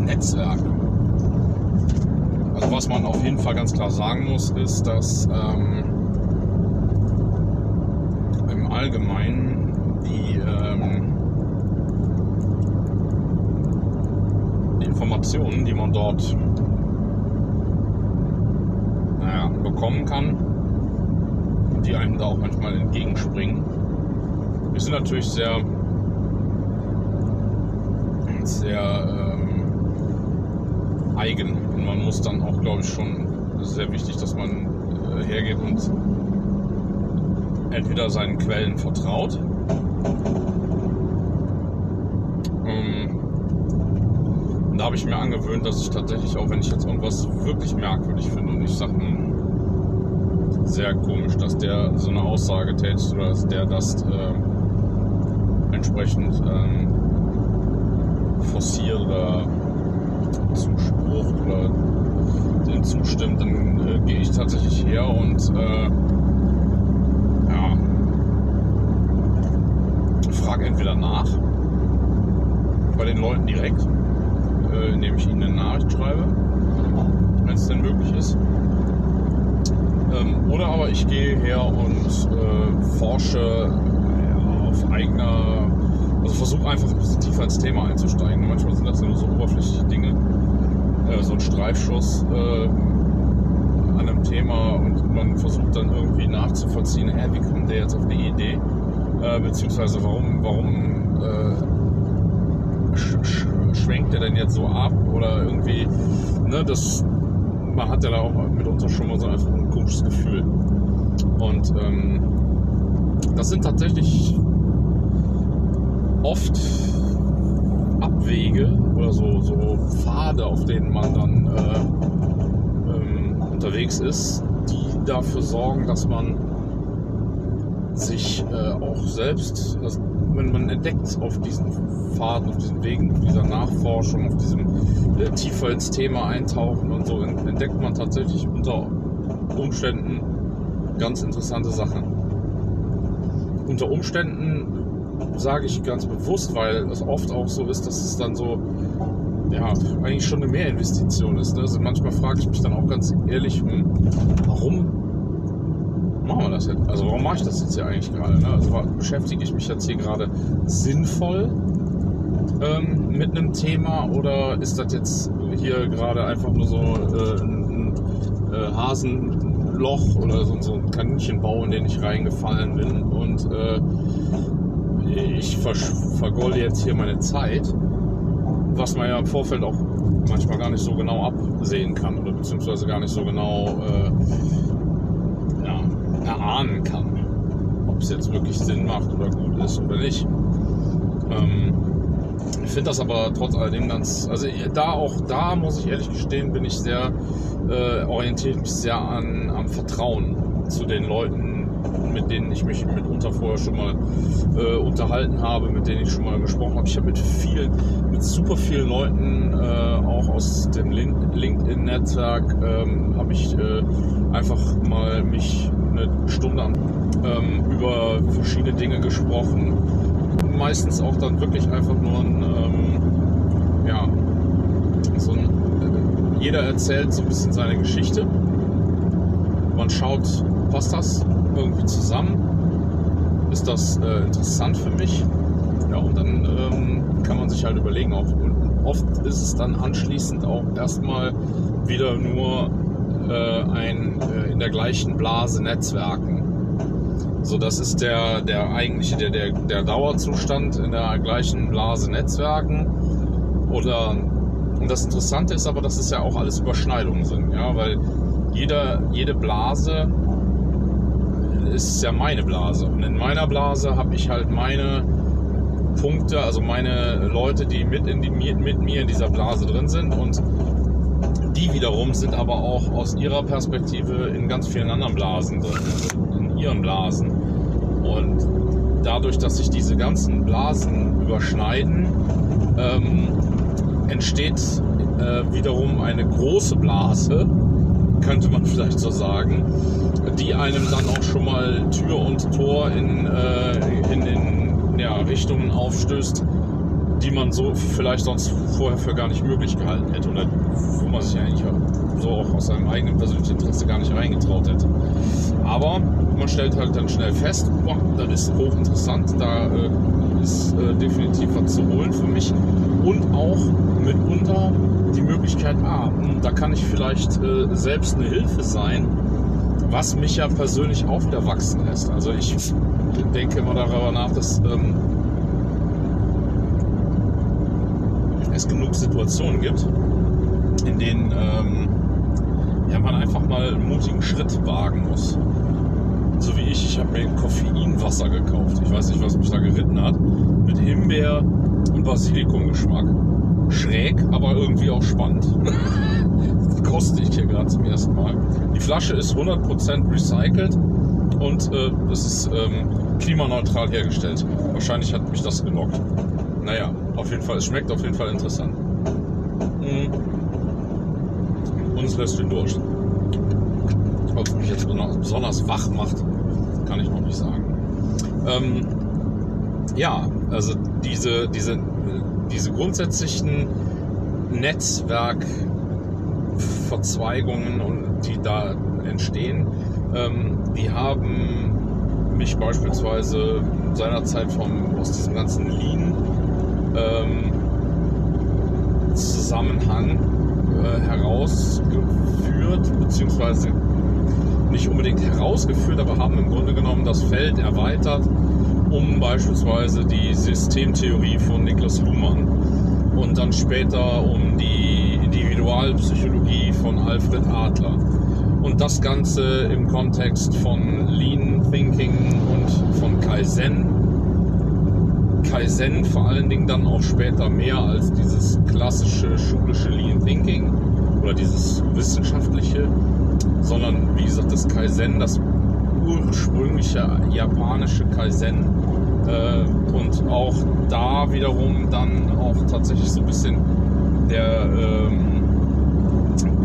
Netzwerk. Also was man auf jeden Fall ganz klar sagen muss, ist, dass ähm, im Allgemeinen die, ähm, Informationen, die man dort naja, bekommen kann, die einem da auch manchmal entgegenspringen, sind natürlich sehr sehr ähm, eigen. Und man muss dann auch, glaube ich, schon, sehr wichtig, dass man äh, hergeht und entweder seinen Quellen vertraut. Ähm, und da habe ich mir angewöhnt, dass ich tatsächlich auch, wenn ich jetzt irgendwas wirklich merkwürdig finde und ich sage, sehr komisch, dass der so eine Aussage tätigt oder dass der das äh, entsprechend ähm, forciert oder zusprucht oder dem zustimmt, dann äh, gehe ich tatsächlich her und äh, ja, frage entweder nach bei den Leuten direkt, äh, indem ich ihnen eine Nachricht schreibe, wenn es denn möglich ist. Ähm, oder aber ich gehe her und äh, forsche ja, auf eigener also versuche einfach tiefer ins Thema einzusteigen. Manchmal sind das ja nur so oberflächliche Dinge. Äh, so ein Streifschuss äh, an einem Thema und man versucht dann irgendwie nachzuvollziehen, hä, wie kommt der jetzt auf die Idee? Äh, beziehungsweise warum, warum äh, sch sch schwenkt der denn jetzt so ab? Oder irgendwie, ne, das, man hat ja da auch mitunter schon mal so einfach ein komisches Gefühl. Und ähm, das sind tatsächlich oft Abwege oder so, so Pfade, auf denen man dann äh, ähm, unterwegs ist, die dafür sorgen, dass man sich äh, auch selbst, also wenn man entdeckt auf diesen Pfaden, auf diesen Wegen, auf dieser Nachforschung, auf diesem äh, tiefer ins Thema eintauchen und so, entdeckt man tatsächlich unter Umständen ganz interessante Sachen. Unter Umständen sage ich ganz bewusst, weil es oft auch so ist, dass es dann so, ja, eigentlich schon eine Mehrinvestition ist. Ne? Also manchmal frage ich mich dann auch ganz ehrlich, hm, warum machen wir das jetzt? Also warum mache ich das jetzt hier eigentlich gerade? Ne? Also beschäftige ich mich jetzt hier gerade sinnvoll ähm, mit einem Thema oder ist das jetzt hier gerade einfach nur so äh, ein, äh, Hasenloch oder so, so, ein Kaninchenbau, in den ich reingefallen bin und äh, ich vergolde jetzt hier meine Zeit, was man ja im Vorfeld auch manchmal gar nicht so genau absehen kann oder beziehungsweise gar nicht so genau äh, ja, erahnen kann, ob es jetzt wirklich Sinn macht oder gut ist oder nicht. Ähm, ich finde das aber trotz alledem ganz, also da auch da muss ich ehrlich gestehen, bin ich sehr, äh, orientiere mich sehr an, am Vertrauen zu den Leuten, mit denen ich mich mitunter vorher schon mal äh, unterhalten habe, mit denen ich schon mal gesprochen habe. Ich habe mit viel, mit super vielen Leuten, äh, auch aus dem LinkedIn-Netzwerk, ähm, habe ich äh, einfach mal mich eine Stunde ähm, über verschiedene Dinge gesprochen. Meistens auch dann wirklich einfach nur ein, ähm, ja, so ein, jeder erzählt so ein bisschen seine Geschichte. Man schaut, passt das irgendwie zusammen? Ist das äh, interessant für mich? Ja, und dann ähm, kann man sich halt überlegen, auch oft ist es dann anschließend auch erstmal wieder nur äh, ein äh, in der gleichen Blase Netzwerken. So, das ist der, der eigentliche, der, der, der Dauerzustand in der gleichen Blase Netzwerken. Oder und das Interessante ist aber, dass es ja auch alles Überschneidungen sind, ja, weil jeder, jede Blase ist ja meine Blase. Und in meiner Blase habe ich halt meine Punkte, also meine Leute, die mit, in die, mit mir in dieser Blase drin sind. Und die wiederum sind aber auch aus ihrer Perspektive in ganz vielen anderen Blasen drin, in ihren Blasen. Und dadurch, dass sich diese ganzen Blasen überschneiden, ähm, entsteht äh, wiederum eine große Blase, könnte man vielleicht so sagen, die einem dann auch schon mal Tür und Tor in, äh, in, in ja, Richtungen aufstößt, die man so vielleicht sonst vorher für gar nicht möglich gehalten hätte oder wo man sich eigentlich so auch aus seinem eigenen persönlichen Interesse gar nicht reingetraut hätte. Aber man stellt halt dann schnell fest, boah, das ist hochinteressant, da äh, ist äh, definitiv was zu holen für mich und auch mitunter die Möglichkeit, ah, da kann ich vielleicht äh, selbst eine Hilfe sein, was mich ja persönlich auch wieder wachsen lässt. Also ich denke immer darüber nach, dass ähm, es genug Situationen gibt, in denen ähm, ja, man einfach mal einen mutigen Schritt wagen muss. So wie ich, ich habe mir Koffeinwasser gekauft. Ich weiß nicht, was mich da geritten hat. Mit Himbeer und Basilikumgeschmack. Schräg, aber irgendwie auch spannend. das koste ich hier gerade zum ersten Mal. Die Flasche ist 100% recycelt und äh, es ist ähm, klimaneutral hergestellt. Wahrscheinlich hat mich das gelockt. Naja, auf jeden Fall, es schmeckt auf jeden Fall interessant. Mhm. Und es lässt den Durst. Ob es mich jetzt besonders wach macht, kann ich noch nicht sagen. Ähm, ja, also diese, diese, diese grundsätzlichen Netzwerkverzweigungen, die da entstehen, ähm, die haben mich beispielsweise seinerzeit vom, aus diesem ganzen Lean ähm, äh, herausgeführt, beziehungsweise nicht unbedingt herausgeführt, aber haben im Grunde genommen das Feld erweitert um beispielsweise die Systemtheorie von Niklas Luhmann und dann später um die Individualpsychologie von Alfred Adler. Und das Ganze im Kontext von Lean Thinking und von Kaizen. Kaizen vor allen Dingen dann auch später mehr als dieses klassische schulische Lean Thinking oder dieses wissenschaftliche, sondern wie gesagt das Kaizen, das ursprüngliche japanische Kaizen äh, und auch da wiederum dann auch tatsächlich so ein bisschen der, ähm,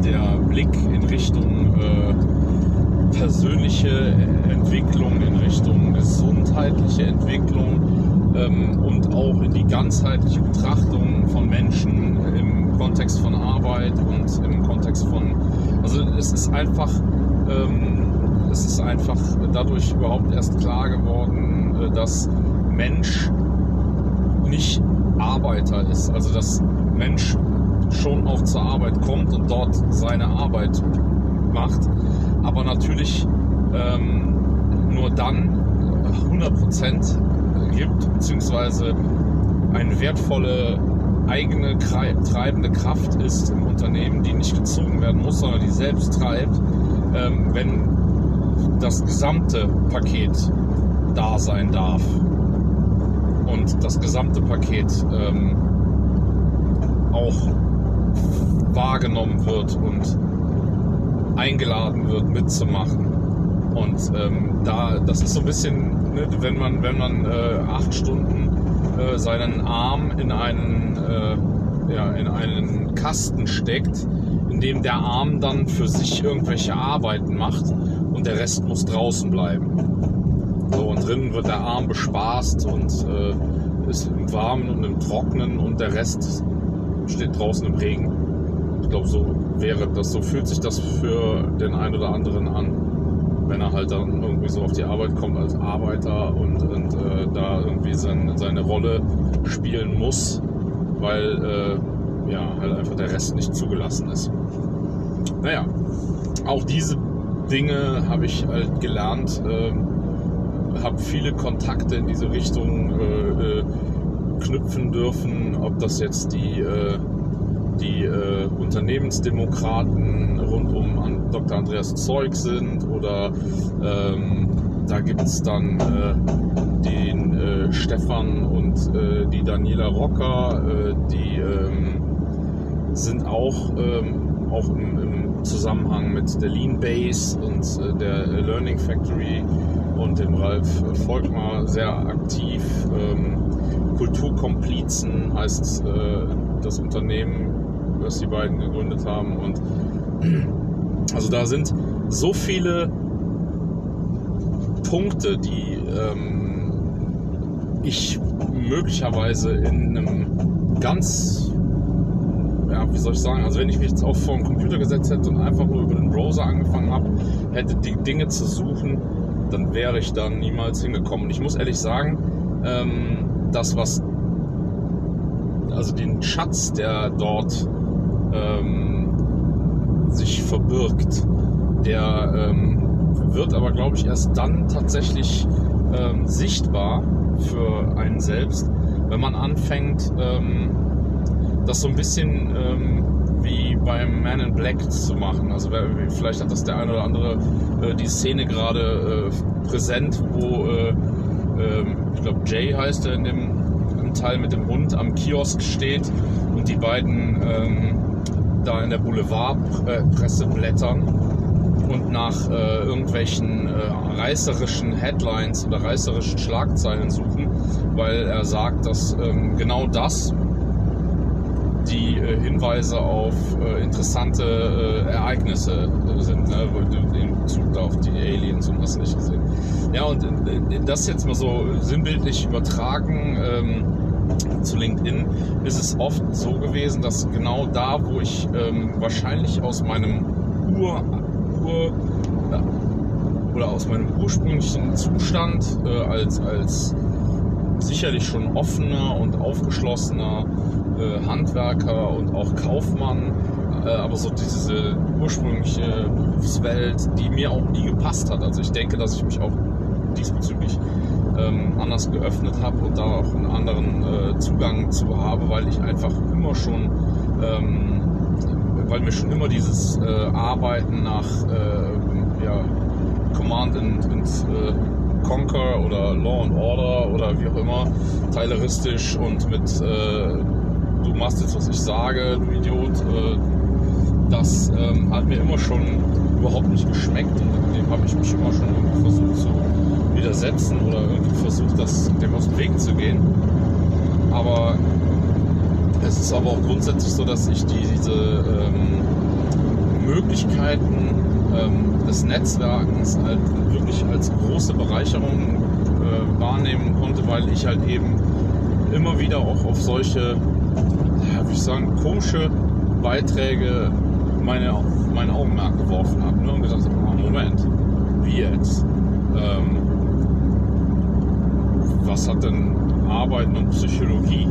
der Blick in Richtung äh, persönliche Entwicklung, in Richtung gesundheitliche Entwicklung ähm, und auch in die ganzheitliche Betrachtung von Menschen im Kontext von Arbeit und im Kontext von, also es ist einfach ähm, es ist einfach dadurch überhaupt erst klar geworden, äh, dass Mensch nicht Arbeiter ist. Also dass Mensch schon auch zur Arbeit kommt und dort seine Arbeit macht, aber natürlich ähm, nur dann 100% gibt, beziehungsweise eine wertvolle eigene treibende Kraft ist im Unternehmen, die nicht gezogen werden muss, sondern die selbst treibt, ähm, wenn das gesamte Paket da sein darf und das gesamte Paket ähm, auch wahrgenommen wird und eingeladen wird mitzumachen. Und ähm, da, das ist so ein bisschen, ne, wenn man, wenn man äh, acht Stunden äh, seinen Arm in einen, äh, ja, in einen Kasten steckt, in dem der Arm dann für sich irgendwelche Arbeiten macht und der Rest muss draußen bleiben. Drinnen wird der Arm bespaßt und äh, ist im Warmen und im Trocknen und der Rest steht draußen im Regen. Ich glaube, so wäre das, so fühlt sich das für den einen oder anderen an, wenn er halt dann irgendwie so auf die Arbeit kommt als Arbeiter und, und äh, da irgendwie sein, seine Rolle spielen muss, weil äh, ja halt einfach der Rest nicht zugelassen ist. Naja, auch diese Dinge habe ich halt gelernt, äh, habe viele Kontakte in diese Richtung äh, äh, knüpfen dürfen, ob das jetzt die äh, die äh, Unternehmensdemokraten rund um Dr. Andreas Zeug sind oder ähm, da gibt es dann den äh, Stefan und äh, die Daniela Rocker, äh, die ähm, sind auch, ähm, auch im, im, Zusammenhang mit der Lean Base und der Learning Factory und dem Ralf Volkmar sehr aktiv. Ähm, Kulturkomplizen heißt das Unternehmen was die beiden gegründet haben. Und also da sind so viele Punkte, die ähm, ich möglicherweise in einem ganz, ja, wie soll ich sagen, also wenn ich mich jetzt auch vor den Computer gesetzt hätte und einfach nur über den Browser angefangen habe, hätte die Dinge zu suchen, dann wäre ich da niemals hingekommen. Und ich muss ehrlich sagen, ähm, das, was, also den Schatz, der dort ähm, sich verbirgt. Der ähm, wird aber, glaube ich, erst dann tatsächlich ähm, sichtbar für einen selbst, wenn man anfängt, ähm, das so ein bisschen ähm, wie beim Man in Black zu machen. Also vielleicht hat das der eine oder andere äh, die Szene gerade äh, präsent, wo äh, ähm, ich glaube Jay heißt er in dem, im Teil mit dem Hund am Kiosk steht und die beiden ähm, da in der Boulevardpresse blättern und nach äh, irgendwelchen äh, reißerischen Headlines oder reißerischen Schlagzeilen suchen, weil er sagt, dass ähm, genau das die äh, Hinweise auf äh, interessante äh, Ereignisse sind, ne? in Bezug auf die Aliens und was nicht gesehen. Ja, und äh, das jetzt mal so sinnbildlich übertragen. Ähm, zu LinkedIn ist es oft so gewesen, dass genau da, wo ich ähm, wahrscheinlich aus meinem Ur, Ur oder aus meinem ursprünglichen Zustand äh, als, als sicherlich schon offener und aufgeschlossener äh, Handwerker und auch Kaufmann, äh, aber so diese ursprüngliche Berufswelt, die mir auch nie gepasst hat. Also ich denke, dass ich mich auch diesbezüglich ähm, anders geöffnet habe und da auch einen anderen äh, Zugang zu habe, weil ich einfach immer schon, ähm, weil mir schon immer dieses Arbeiten nach ja, Command and, and Conquer oder Law and Order oder wie auch immer, teileristisch und mit du machst jetzt, was ich sage, du Idiot, äh, das ähm, hat mir immer schon überhaupt nicht geschmeckt und dem habe ich mich immer schon versucht zu widersetzen oder irgendwie versucht, das, dem aus dem Weg zu gehen. Aber es ist aber auch grundsätzlich so, dass ich die, diese ähm, Möglichkeiten ähm, des Netzwerkens halt wirklich als große Bereicherung äh, wahrnehmen konnte, weil ich halt eben immer wieder auch auf solche, ja, wie ich sagen, komische Beiträge meine, mein Augenmerk geworfen habe ne? und gesagt habe, oh, Moment, wie jetzt? Ähm, was hat denn Arbeiten und Psychologie?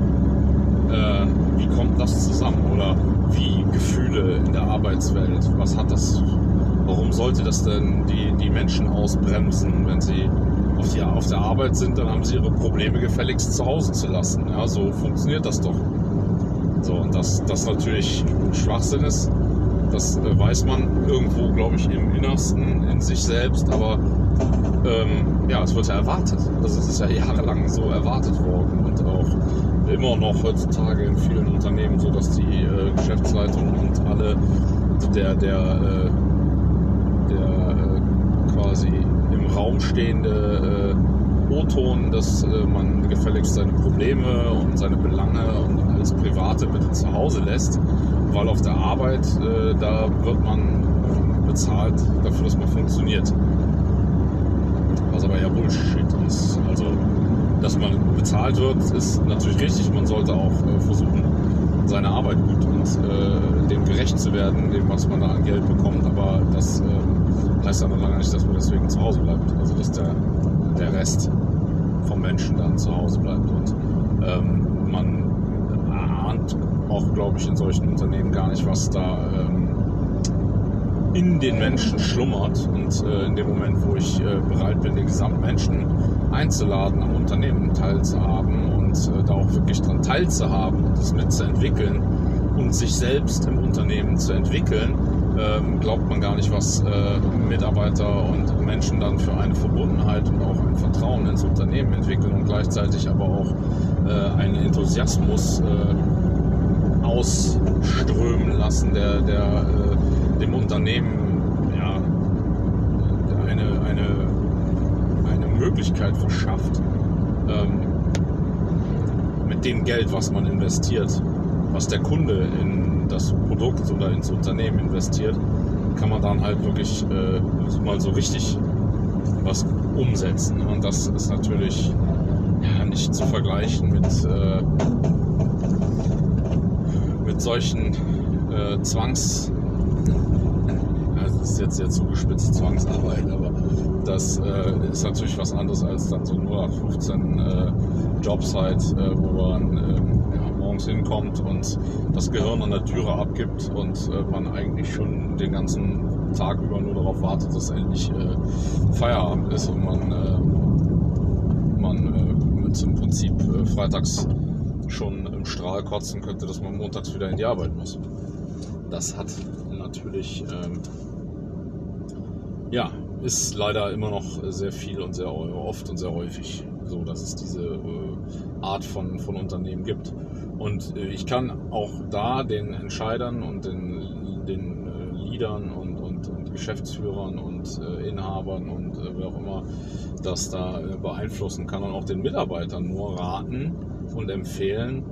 Äh, wie kommt das zusammen? Oder wie Gefühle in der Arbeitswelt? Was hat das? Warum sollte das denn die, die Menschen ausbremsen, wenn sie auf, die, auf der Arbeit sind, dann haben sie ihre Probleme gefälligst zu Hause zu lassen. Ja, so funktioniert das doch. So, und dass das natürlich Schwachsinn ist, das äh, weiß man irgendwo, glaube ich, im Innersten, in sich selbst, aber ähm, ja, es wird ja erwartet. Also es ist ja jahrelang so erwartet worden und auch immer noch heutzutage in vielen Unternehmen so, dass die äh, Geschäftsleitung und alle der, der, äh, der äh, quasi im Raum stehende äh, O-Ton, dass äh, man gefälligst seine Probleme und seine Belange und alles Private bitte zu Hause lässt, weil auf der Arbeit, äh, da wird man bezahlt dafür, dass man funktioniert. Was aber ja Bullshit ist. Also, dass man bezahlt wird, ist natürlich richtig. Man sollte auch äh, versuchen, seine Arbeit gut und äh, dem gerecht zu werden, dem, was man da an Geld bekommt. Aber das äh, heißt dann lange nicht, dass man deswegen zu Hause bleibt. Also dass der, der Rest vom Menschen dann zu Hause bleibt. Und ähm, man ahnt auch, glaube ich, in solchen Unternehmen gar nicht, was da ähm, in den Menschen schlummert. Und äh, in dem Moment, wo ich äh, bereit bin, den gesamten Menschen einzuladen, am Unternehmen teilzuhaben und äh, da auch wirklich dran teilzuhaben und das mitzuentwickeln und sich selbst im Unternehmen zu entwickeln, ähm, glaubt man gar nicht, was äh, Mitarbeiter und Menschen dann für eine Verbundenheit und auch ein Vertrauen ins Unternehmen entwickeln und gleichzeitig aber auch äh, einen Enthusiasmus äh, ausströmen lassen, der, der äh, dem Unternehmen ja, eine, eine, eine Möglichkeit verschafft, ähm, mit dem Geld, was man investiert, was der Kunde in das Produkt oder ins Unternehmen investiert, kann man dann halt wirklich äh, mal so richtig was umsetzen. Und das ist natürlich ja, nicht zu vergleichen mit, äh, mit solchen äh, Zwangs... Das ist jetzt sehr zugespitzt Zwangsarbeit, aber das äh, ist natürlich was anderes als dann so 0815 äh, Jobsite, äh, wo man morgens hinkommt und das Gehirn an der Türe abgibt und äh, man eigentlich schon den ganzen Tag über nur darauf wartet, dass endlich äh, Feierabend ist und man, äh, man mit im Prinzip freitags schon im Strahl kotzen könnte, dass man montags wieder in die Arbeit muss. Das hat natürlich ähm, ja, ist leider immer noch sehr viel und sehr oft und sehr häufig so, dass es diese äh, Art von, von Unternehmen gibt. Und äh, ich kann auch da den Entscheidern und den, den äh, Leadern und, und, und Geschäftsführern und äh, Inhabern und wer auch immer das da beeinflussen kann und auch den Mitarbeitern nur raten und empfehlen,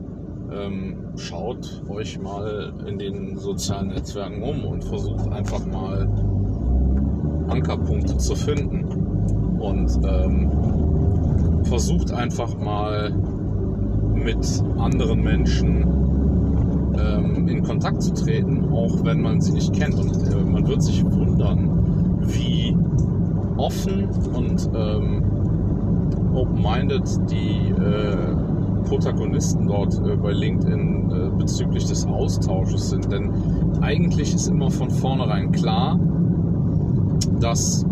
ähm, schaut euch mal in den sozialen Netzwerken um und versucht einfach mal Ankerpunkte zu finden. Und ähm, versucht einfach mal mit anderen Menschen ähm, in Kontakt zu treten, auch wenn man sie nicht kennt. Und äh, man wird sich wundern, wie offen und ähm, open-minded die äh, Protagonisten dort äh, bei LinkedIn äh, bezüglich des Austausches sind. Denn eigentlich ist immer von vornherein klar, dass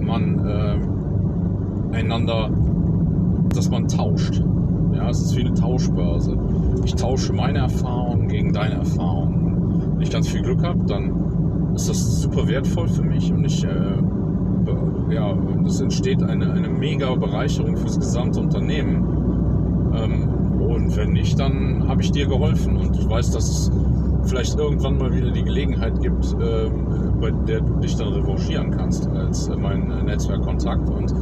man äh, einander, dass man tauscht. Ja, es ist wie eine Tauschbörse. Ich tausche meine Erfahrungen gegen deine Erfahrungen. Wenn ich ganz viel Glück habe, dann ist das super wertvoll für mich und ich, äh, ja, es entsteht eine, eine mega Bereicherung fürs gesamte Unternehmen. Ähm, und wenn nicht, dann habe ich dir geholfen und ich weiß, dass es vielleicht irgendwann mal wieder die Gelegenheit gibt, ähm, bei der du dich dann revanchieren kannst als mein Netzwerkkontakt. Und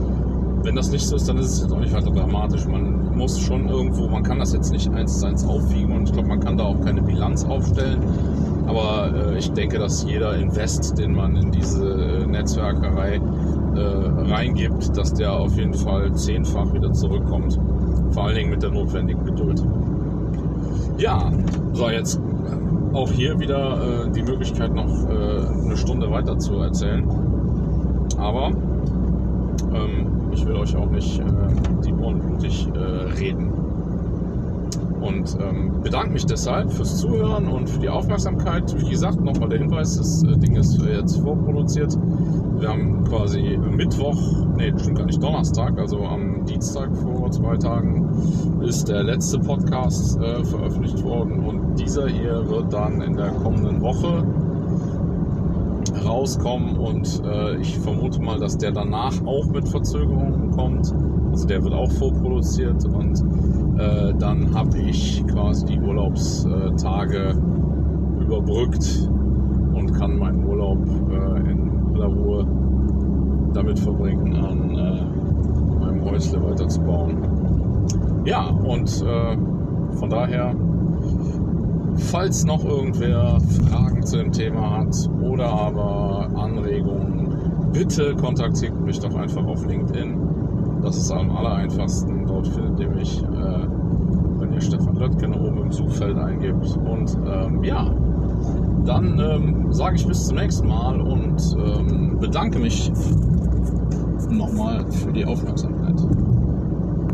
wenn das nicht so ist, dann ist es jetzt auch nicht weiter dramatisch. Man muss schon irgendwo, man kann das jetzt nicht eins zu eins aufwiegen und ich glaube, man kann da auch keine Bilanz aufstellen. Aber äh, ich denke, dass jeder Invest, den man in diese äh, Netzwerkerei äh, reingibt, dass der auf jeden Fall zehnfach wieder zurückkommt. Vor allen Dingen mit der notwendigen Geduld. Ja, so jetzt auch hier wieder äh, die Möglichkeit, noch äh, eine Stunde weiter zu erzählen. Aber ähm, ich will euch auch nicht äh, die Ohren blutig äh, reden. und ähm, bedanke mich deshalb fürs Zuhören und für die Aufmerksamkeit. Wie gesagt, nochmal der Hinweis, das äh, Ding ist jetzt vorproduziert. Wir haben quasi Mittwoch, nee, stimmt gar nicht, Donnerstag, also am Dienstag vor zwei Tagen ist der letzte Podcast äh, veröffentlicht worden und dieser hier wird dann in der kommenden Woche rauskommen und äh, ich vermute mal, dass der danach auch mit Verzögerungen kommt. Also der wird auch vorproduziert und äh, dann habe ich quasi die Urlaubstage überbrückt und kann meinen Urlaub äh, in aller Ruhe damit verbringen, an äh, meinem Häusle weiterzubauen. Ja, und äh, von daher Falls noch irgendwer Fragen zu dem Thema hat oder aber Anregungen, bitte kontaktiert mich doch einfach auf LinkedIn. Das ist am aller einfachsten. Dort findet ihr mich, äh, wenn ihr Stefan Löttgen oben im Suchfeld eingibt. Und ähm, ja, dann ähm, sage ich bis zum nächsten Mal und ähm, bedanke mich nochmal für die Aufmerksamkeit.